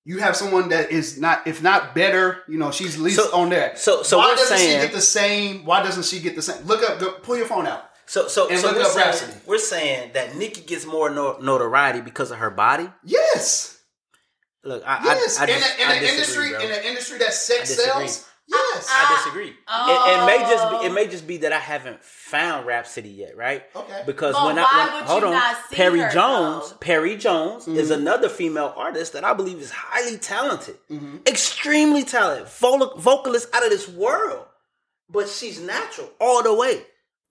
You have someone that is not, if not better, you know, she's least So- on there. so- so why doesn't saying- she get the same? Why doesn't she get the same? Look up, go, pull your phone out. So, so, And so look we're up saying, Rapsody. we're saying that Nicki gets more no- notoriety because of her body. Yes. Look, I, Yes, I, I, in, dis- the, in I disagree, industry, bro. in the industry that sex I sells, yes. I disagree. It, it may just be Oh. it may just be that I haven't found Rapsody yet, right? Okay. Because But when why I when, would hold you on, not see Perry her, Jones, though? Perry Jones is Mm-hmm. another female artist that I believe is highly talented, extremely talented, vocal, vocalist out of this world. But she's natural all the way,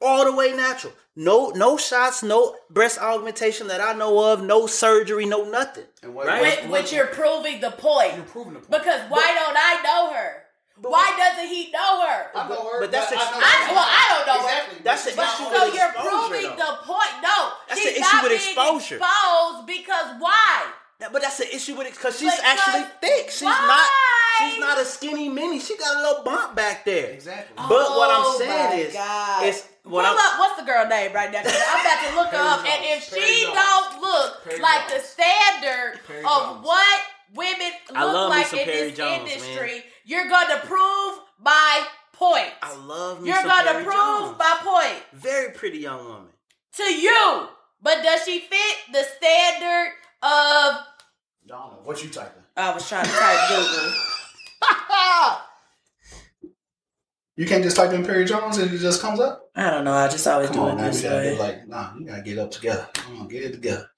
all the way natural. No, no shots, no breast augmentation that I know of, no surgery, no nothing. And what- right? Which, which you're proving the point. You're proving the point. Because why don't I know her? Why doesn't he know her? I know her, But that's I ex- know I- her. well, I don't know her. Exactly. That's This the is issue not with So always- you're exposure, proving though. the point. No, That's she's the issue not with being exposure. exposed because why? Yeah, But that's the issue with it because she's Because actually thick. She's why? not. She's not a skinny mini. She got a little bump back there. Exactly. But what I'm Oh saying my is, God. it's what Pull I'm. up, what's the girl name right now? I'm about to look her Perry up, and if Perry she Jones. don't look Perry like the standard Perry of Jones. what women I look love like some in Perry this Jones, industry, you're gonna prove my point. I love me You're some gonna Perry prove Jones. my point Very pretty young woman. to you. But does she fit the standard of? Donna, what you typing? I was trying to type Google. You can't just type in Perry Jones and it just comes up. I don't know. I just always Come do on, it man. We this gotta way. be like, nah, you gotta get up together. Come on, get it together.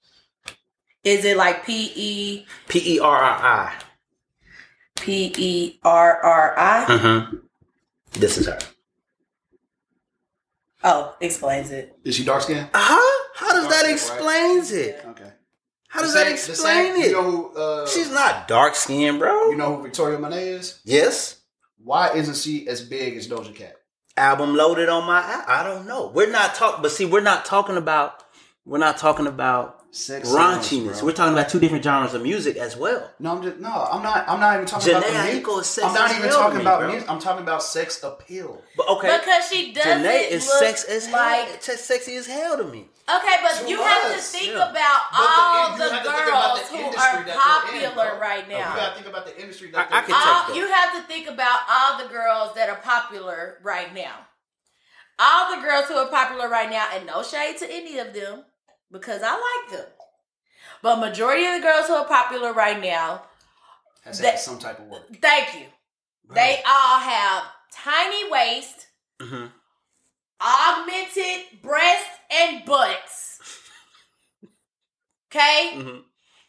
Is it like P E P E R R I. P E R R I? Mm-hmm. This is her. Oh, explains it. Is she dark skinned? Uh huh? How does that Okay, right. explains it? Okay. How does The that explain same- it? You know who? Uh, She's not dark skinned, bro. You know who Victoria Monet is? yes. Why isn't she as big as Doja Cat? album loaded on my. I don't know. We're not talking, but see, we're not talking about. We're not talking about Sex raunchiness. We're talking about two different genres of music as well. No, I'm just no. I'm not. I'm not even talking Jhené about the Aiko music. is sex I'm not even talking me, about bro. music. I'm talking about sex appeal. But okay, Because she doesn't Jhené is look sex as like It's sexy as hell to me. Okay, but To you have to think yeah. about But the- all you the, have about girls the who are that they're in, popular bro. right You now. gotta think about the industry that I- I can in. take all, that. you have to think about all the girls that are popular right now. All the girls who are popular right now, and no shade to any of them, because I like them. But majority of the girls who are popular right now, Has had some type of work. thank you. They all have tiny waist, Mm-hmm. augmented breasts and butts. Okay? Mm-hmm.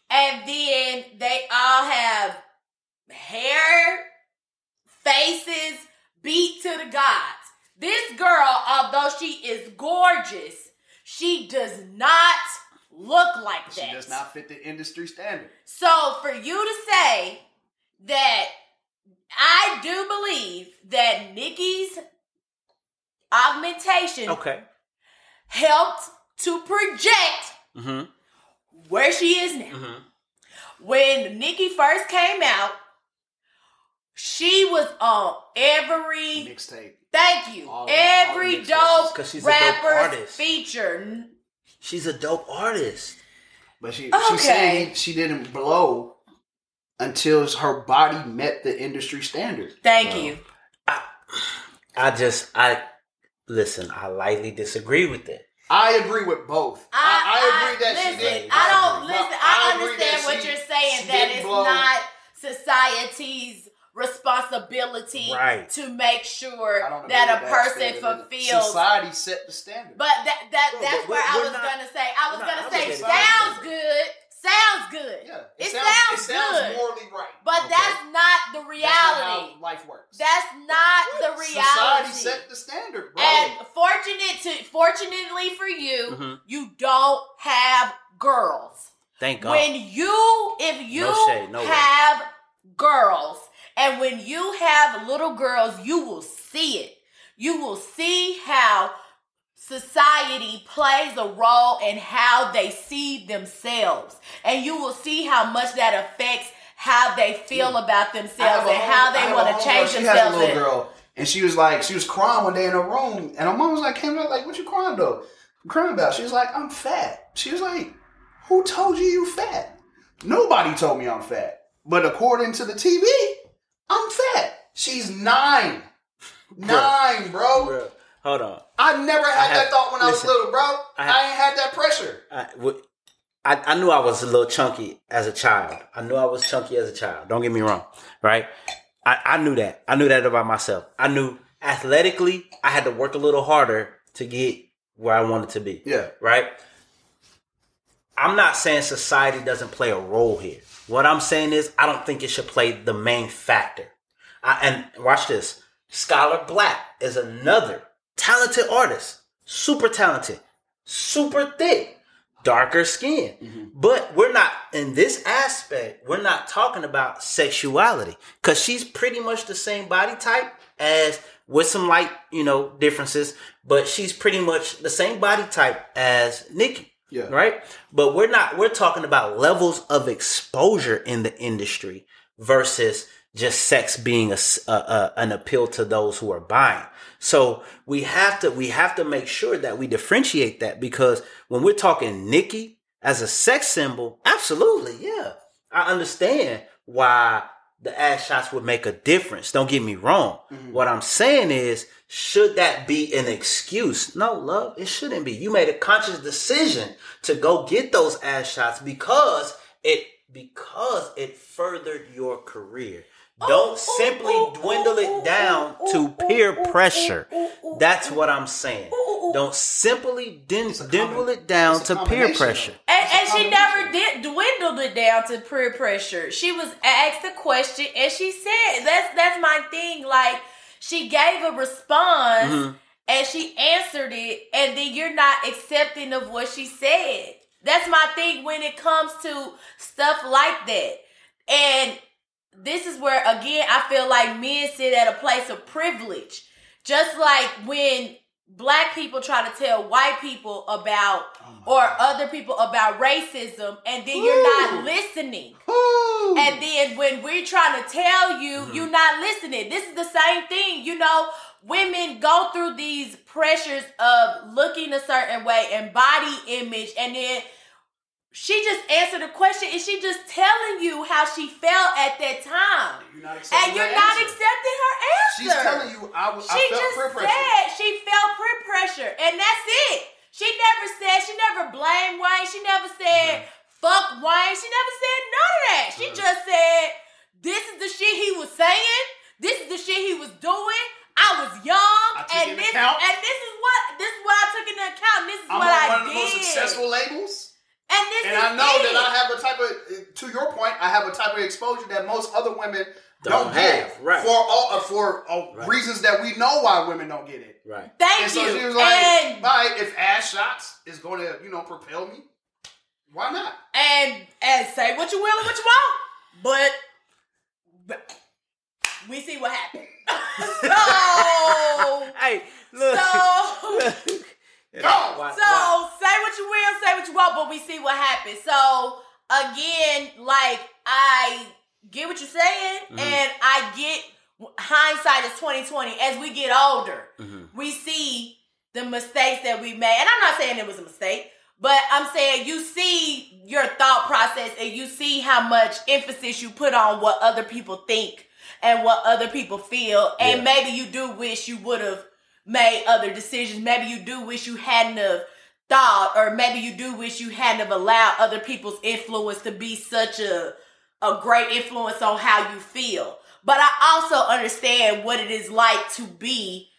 And then they all have hair, faces beat to the gods. This girl, although she is gorgeous, she does not look like that. She does not fit the industry standard. So for you to say that I do believe that Nicki's augmentation Okay. helped to project Mm-hmm. where she is now. Mhm. When Nikki first came out, she was on every Mixtape. Thank you. All every all the dope 'Cause she's a dope rapper's artist. feature. She's a dope artist. But she Okay. she's saying she didn't blow until her body met the industry standard. Thank you. I just I listen. I lightly disagree with it. I agree with both. I, I, agree that listen, she didn't. I don't listen. I, agree understand what she- you're saying. she That it's blow. not society's responsibility Right. to make sure I don't agree that a person fulfills. Society set the standard. But that that Bro, that's but where I was not- gonna say. I was we're not gonna say sounds good. Sounds good. yeah, It sounds it sounds good. morally right. But okay? that's not the That's not reality. how life works. That's not the reality. Society set the standard, bro. And fortunate to fortunately for you, Mhm. you don't have girls. Thank God. When you if you No shade, no way. have girls and when you have little girls, you will see it. You will see how society plays a role in how they see themselves. And you will see how much that affects how they feel about themselves and how home- they want to change she themselves. has a little girl, and she was like, she was crying one day in her room, and her mom was like, came out like, "What you crying though? Crying about?" She was like, "I'm fat." She was like, "Who told you you fat? Nobody told me I'm fat, but according to the TV, I'm fat." She's nine, nine, bro. Bro, hold on. I never had I have- that thought when listen, I was little, bro. I I, have- ain't had that pressure. I I knew I was a little chunky as a child. I knew I was chunky as a child. Don't get me wrong, right? I, I knew that. I knew that about myself. I knew athletically, I had to work a little harder to get where I wanted to be. Yeah. Right? I'm not saying society doesn't play a role here. What I'm saying is, I don't think it should play the main factor. I, and watch this. Scholar Black is another talented artist, super talented, super thick, darker skin. Mm-hmm. But we're not in this aspect. We're not talking about sexuality because she's pretty much the same body type as with some light, you know, differences. But she's pretty much the same body type as Nicki. Yeah. Right. But we're not. We're talking about levels of exposure in the industry versus just sex being a an appeal to those who are buying. So we have to we have to make sure that we differentiate that because when we're talking Nicki as a sex symbol, absolutely, yeah, I understand why the ass shots would make a difference. Don't get me wrong. Mm-hmm. What I'm saying is, should that be an excuse? No, love, it shouldn't be. You made a conscious decision to go get those ass shots because it because it furthered your career. Don't simply dwindle it down to peer pressure. That's what I'm saying. Don't simply din- dwindle combi- it down to peer pressure. And, and she never did dwindled it down to peer pressure. She was asked a question and she said, "That's that's my thing." Like she gave a response Mm-hmm. and she answered it, and then you're not accepting of what she said. That's my thing when it comes to stuff like that. And this is where again I feel like men sit at a place of privilege. Just like when black people try to tell white people about or other people about racism and then you're not listening. Ooh. And then when we're trying to tell you, you're not listening. This is the same thing. You know, women go through these pressures of looking a certain way and body image, and then she just answered a question and she just telling you how she felt at that time. You're not accepting And you're her not answer. accepting her answer. She's telling you I, was- I She felt just pressure. said she felt peer pressure, and that's it. She never said, she never blamed Wayne. She never said, Mm-hmm. fuck Wayne. She never said none of that. She just said, this is the shit he was saying. This is the shit he was doing. I was young, I and this account. and this is what this is what I took into account. This is I'm what on I one of the did. most successful labels. And this And is I know it. that I have a type of, to your point, I have a type of exposure that most other women don't, Don't get have, right. for all uh, for uh, Right. reasons that we know why women don't get it. Right. Thank And so you. she was like, and "All right, if ass shots is going to you know propel me, why not?" and and say what you will and what you won't, but, but we see what happened. so, Hey, look. so, Why- so why? say what you will, say what you want, but we see what happens. So again, like I get what you're saying, Mm-hmm. and I get hindsight is 2020. As we get older, Mm-hmm. we see the mistakes that we made. And I'm not saying it was a mistake, but I'm saying you see your thought process and you see how much emphasis you put on what other people think and what other people feel. And Yeah. maybe you do wish you would have made other decisions. Maybe you do wish you hadn't have thought, or maybe you do wish you hadn't have allowed other people's influence to be such a a great influence on how you feel. But I also understand what it is like to be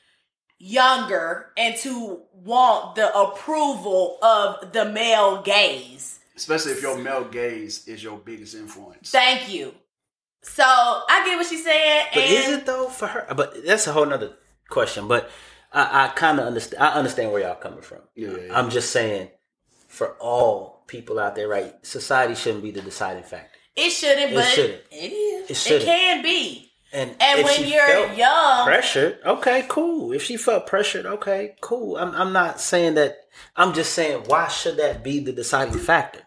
younger and to want the approval of the male gaze. Especially if your male gaze is your biggest influence. Thank you. So I get what she's saying. But and is it though for her? But that's a whole nother question. But I, I kind of understand. I understand where y'all coming from. Yeah, yeah, yeah. I'm just saying, for all people out there, right? Society shouldn't be the deciding factor. it shouldn't, It but shouldn't. it is. It It, shouldn't. can be. And And when you're young, pressured, okay, cool. If she felt pressured, okay, cool. I'm I'm not saying that. I'm just saying, why should that be the deciding factor?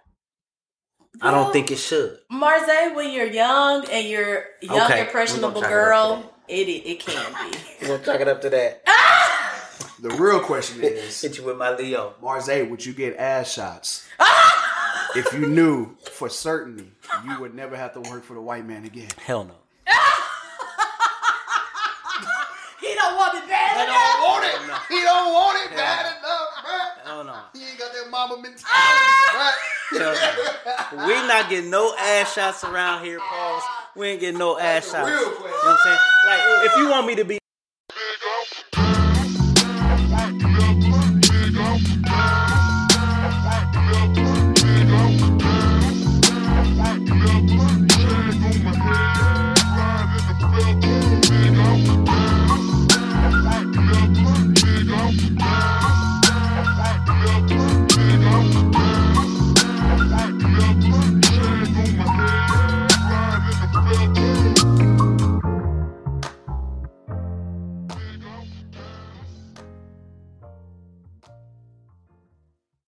I don't think it should. Marze, when you're young and you're young, Okay, impressionable we're gonna chalk it girl, it it can be. We're gonna chalk it up to that. Ah! The real question is, Hit you with my Leo. Marze, would you get ass shots ah! if you knew for certain you would never have to work for the white man again? Hell no. he don't want it bad He enough. don't want it. He don't want it bad enough, bruh. Hell no. He ain't got that mama mentality, ah! bruh. we not getting no ass shots around here, Pauls. We ain't getting no ass shots. real You know what I'm saying? Like, if you want me to be